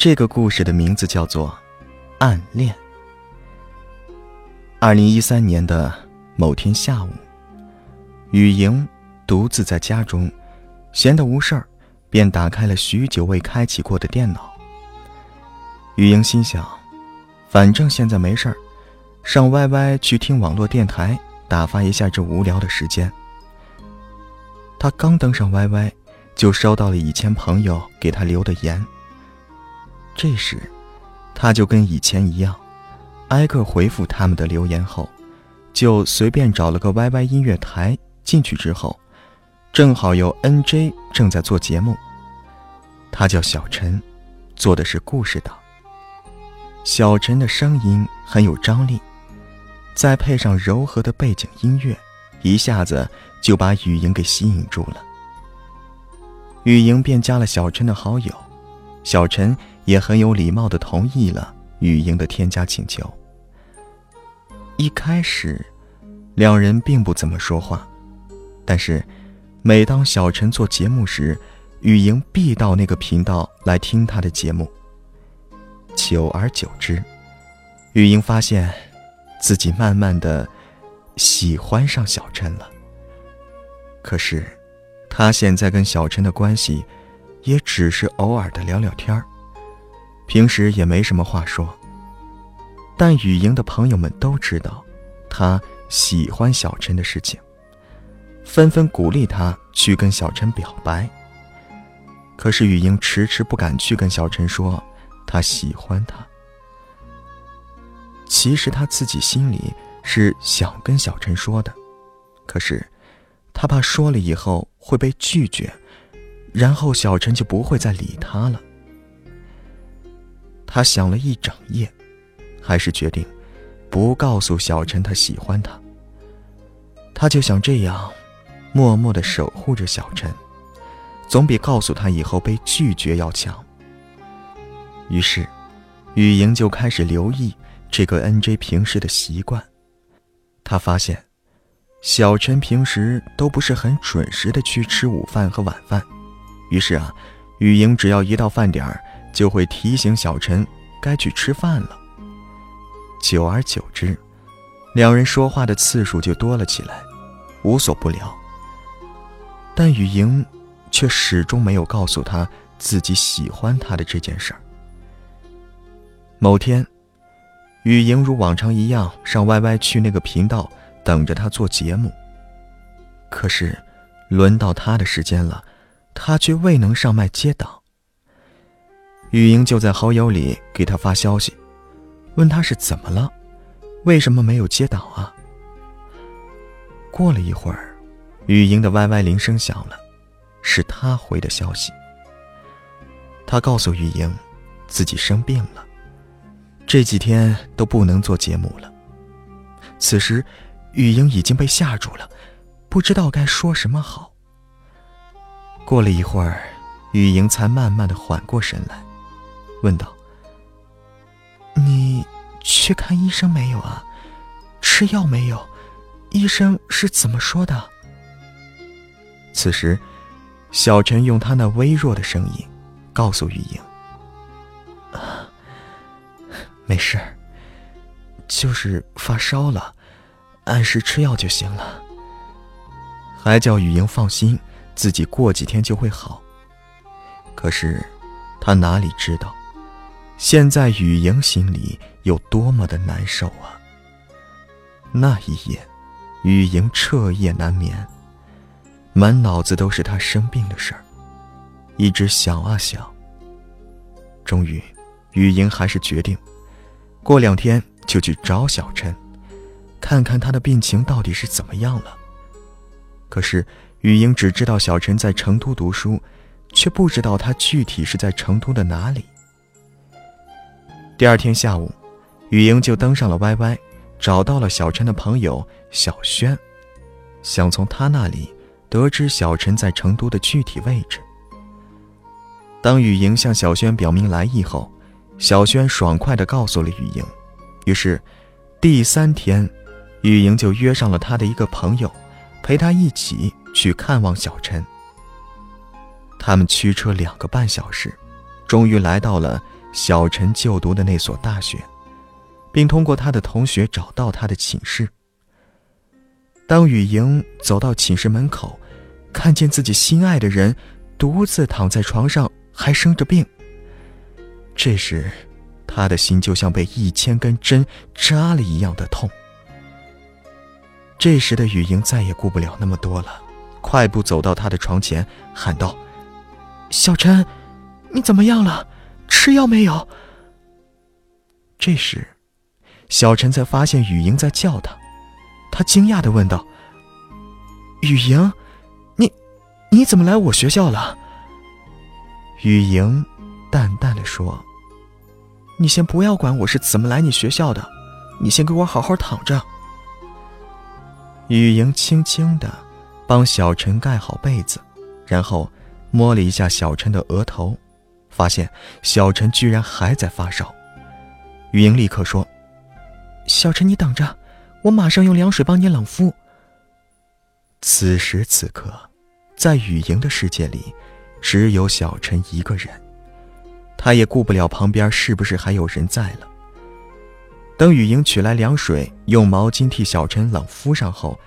这个故事的名字叫做《暗恋》。二零一三年的某天下午，雨莹独自在家中，闲得无事儿，便打开了许久未开启过的电脑。雨莹心想，反正现在没事儿，上 YY 去听网络电台，打发一下这无聊的时间。她刚登上 YY，就收到了以前朋友给她留的言。这时，他就跟以前一样，挨个回复他们的留言后，就随便找了个 YY 音乐台进去之后，正好有 NJ 正在做节目。他叫小陈，做的是故事党。小陈的声音很有张力，再配上柔和的背景音乐，一下子就把雨莹给吸引住了。雨莹便加了小陈的好友，小陈。也很有礼貌的同意了雨莹的添加请求。一开始，两人并不怎么说话，但是，每当小陈做节目时，雨莹必到那个频道来听他的节目。久而久之，雨莹发现，自己慢慢的喜欢上小陈了。可是，他现在跟小陈的关系，也只是偶尔的聊聊天儿。平时也没什么话说，但雨莹的朋友们都知道，她喜欢小陈的事情，纷纷鼓励她去跟小陈表白。可是雨莹迟迟不敢去跟小陈说，她喜欢他。其实她自己心里是想跟小陈说的，可是，她怕说了以后会被拒绝，然后小陈就不会再理她了。他想了一整夜，还是决定不告诉小陈他喜欢他。他就想这样，默默的守护着小陈，总比告诉他以后被拒绝要强。于是，雨莹就开始留意这个 NJ 平时的习惯。他发现，小陈平时都不是很准时的去吃午饭和晚饭。于是啊，雨莹只要一到饭点儿。就会提醒小陈该去吃饭了。久而久之，两人说话的次数就多了起来，无所不聊。但雨莹却始终没有告诉他自己喜欢他的这件事儿。某天，雨莹如往常一样上 YY 去那个频道等着他做节目。可是，轮到他的时间了，他却未能上麦接档。雨莹就在好友里给他发消息，问他是怎么了，为什么没有接档啊？过了一会儿，雨莹的 YY 铃声响了，是他回的消息。他告诉雨莹，自己生病了，这几天都不能做节目了。此时，雨莹已经被吓住了，不知道该说什么好。过了一会儿，雨莹才慢慢的缓过神来。问道：“你去看医生没有啊？吃药没有？医生是怎么说的？”此时，小陈用他那微弱的声音告诉玉莹：“啊，没事就是发烧了，按时吃药就行了。”还叫雨莹放心，自己过几天就会好。可是，他哪里知道？现在雨莹心里有多么的难受啊！那一夜，雨莹彻夜难眠，满脑子都是她生病的事儿，一直想啊想。终于，雨莹还是决定，过两天就去找小陈，看看他的病情到底是怎么样了。可是，雨莹只知道小陈在成都读书，却不知道他具体是在成都的哪里。第二天下午，雨莹就登上了 YY，找到了小陈的朋友小轩，想从他那里得知小陈在成都的具体位置。当雨莹向小轩表明来意后，小轩爽快地告诉了雨莹。于是，第三天，雨莹就约上了他的一个朋友，陪他一起去看望小陈。他们驱车两个半小时，终于来到了。小陈就读的那所大学，并通过他的同学找到他的寝室。当雨莹走到寝室门口，看见自己心爱的人独自躺在床上，还生着病。这时，他的心就像被一千根针扎了一样的痛。这时的雨莹再也顾不了那么多了，快步走到他的床前，喊道：“小陈，你怎么样了？吃药没有？”这时，小陈才发现雨莹在叫他。他惊讶的问道：“雨莹，你，你怎么来我学校了？”雨莹淡淡的说：“你先不要管我是怎么来你学校的，你先给我好好躺着。”雨莹轻轻的帮小陈盖好被子，然后摸了一下小陈的额头，发现小陈居然还在发烧。雨莹立刻说：“小陈，你等着。”我马上用凉水帮你冷敷。此时此刻，在雨莹的世界里，只有小陈一个人，他也顾不了旁边是不是还有人在了。等雨莹取来凉水，用毛巾替小陈冷敷上后，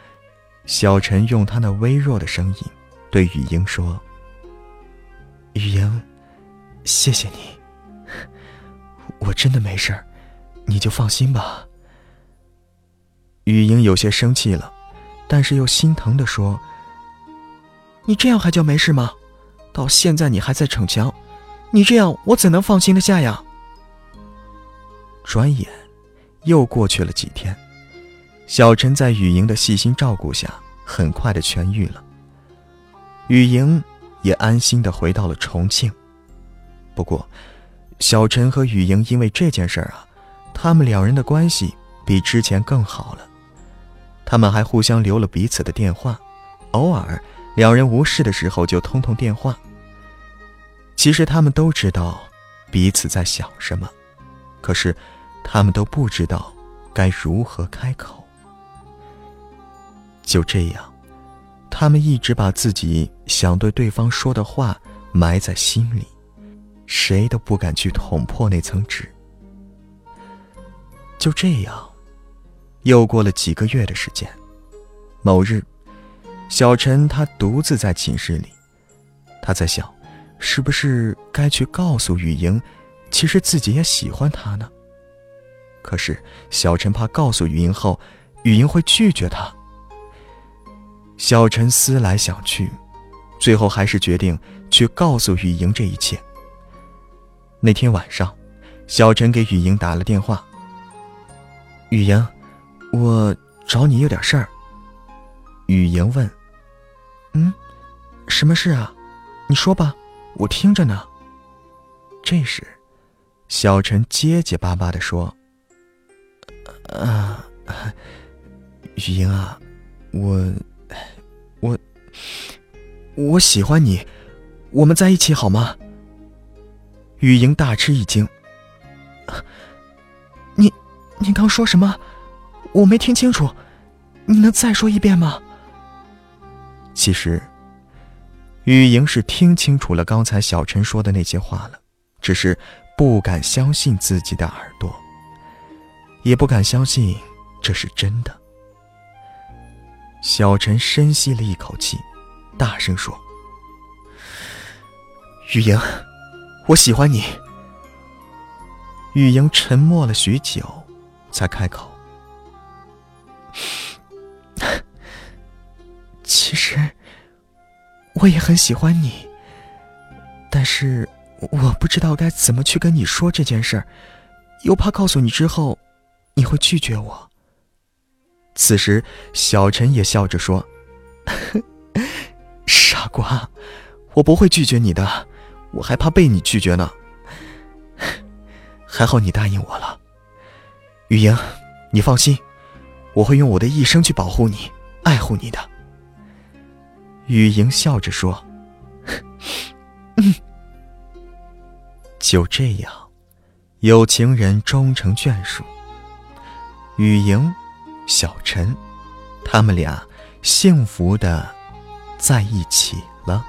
小陈用他那微弱的声音对雨莹说：“雨莹，谢谢你，我真的没事，你就放心吧。”雨莹有些生气了，但是又心疼的说：“你这样还叫没事吗？到现在你还在逞强，你这样我怎能放心的下呀？”转眼又过去了几天，小陈在雨莹的细心照顾下，很快的痊愈了。雨莹也安心的回到了重庆。不过，小陈和雨莹因为这件事儿啊，他们两人的关系比之前更好了。他们还互相留了彼此的电话，偶尔两人无事的时候就通通电话。其实他们都知道彼此在想什么，可是他们都不知道该如何开口。就这样，他们一直把自己想对对方说的话埋在心里，谁都不敢去捅破那层纸。就这样。又过了几个月的时间，某日，小陈他独自在寝室里，他在想，是不是该去告诉雨莹，其实自己也喜欢他呢？可是小陈怕告诉雨莹后，雨莹会拒绝他。小陈思来想去，最后还是决定去告诉雨莹这一切。那天晚上，小陈给雨莹打了电话，雨莹。我找你有点事儿。雨莹问：“嗯，什么事啊？你说吧，我听着呢。”这时，小陈结结巴巴的说：“啊，雨莹啊，我，我，我喜欢你，我们在一起好吗？”雨莹大吃一惊：“你，你刚说什么？”我没听清楚，你能再说一遍吗？其实，雨莹是听清楚了刚才小陈说的那些话了，只是不敢相信自己的耳朵，也不敢相信这是真的。小陈深吸了一口气，大声说：“雨莹，我喜欢你。”雨莹沉默了许久，才开口。其实，我也很喜欢你，但是我不知道该怎么去跟你说这件事儿，又怕告诉你之后，你会拒绝我。此时，小陈也笑着说：“ 傻瓜，我不会拒绝你的，我还怕被你拒绝呢。还好你答应我了，雨莹，你放心。”我会用我的一生去保护你、爱护你的。”雨莹笑着说，“。”就这样，有情人终成眷属。雨莹、小陈，他们俩幸福的在一起了。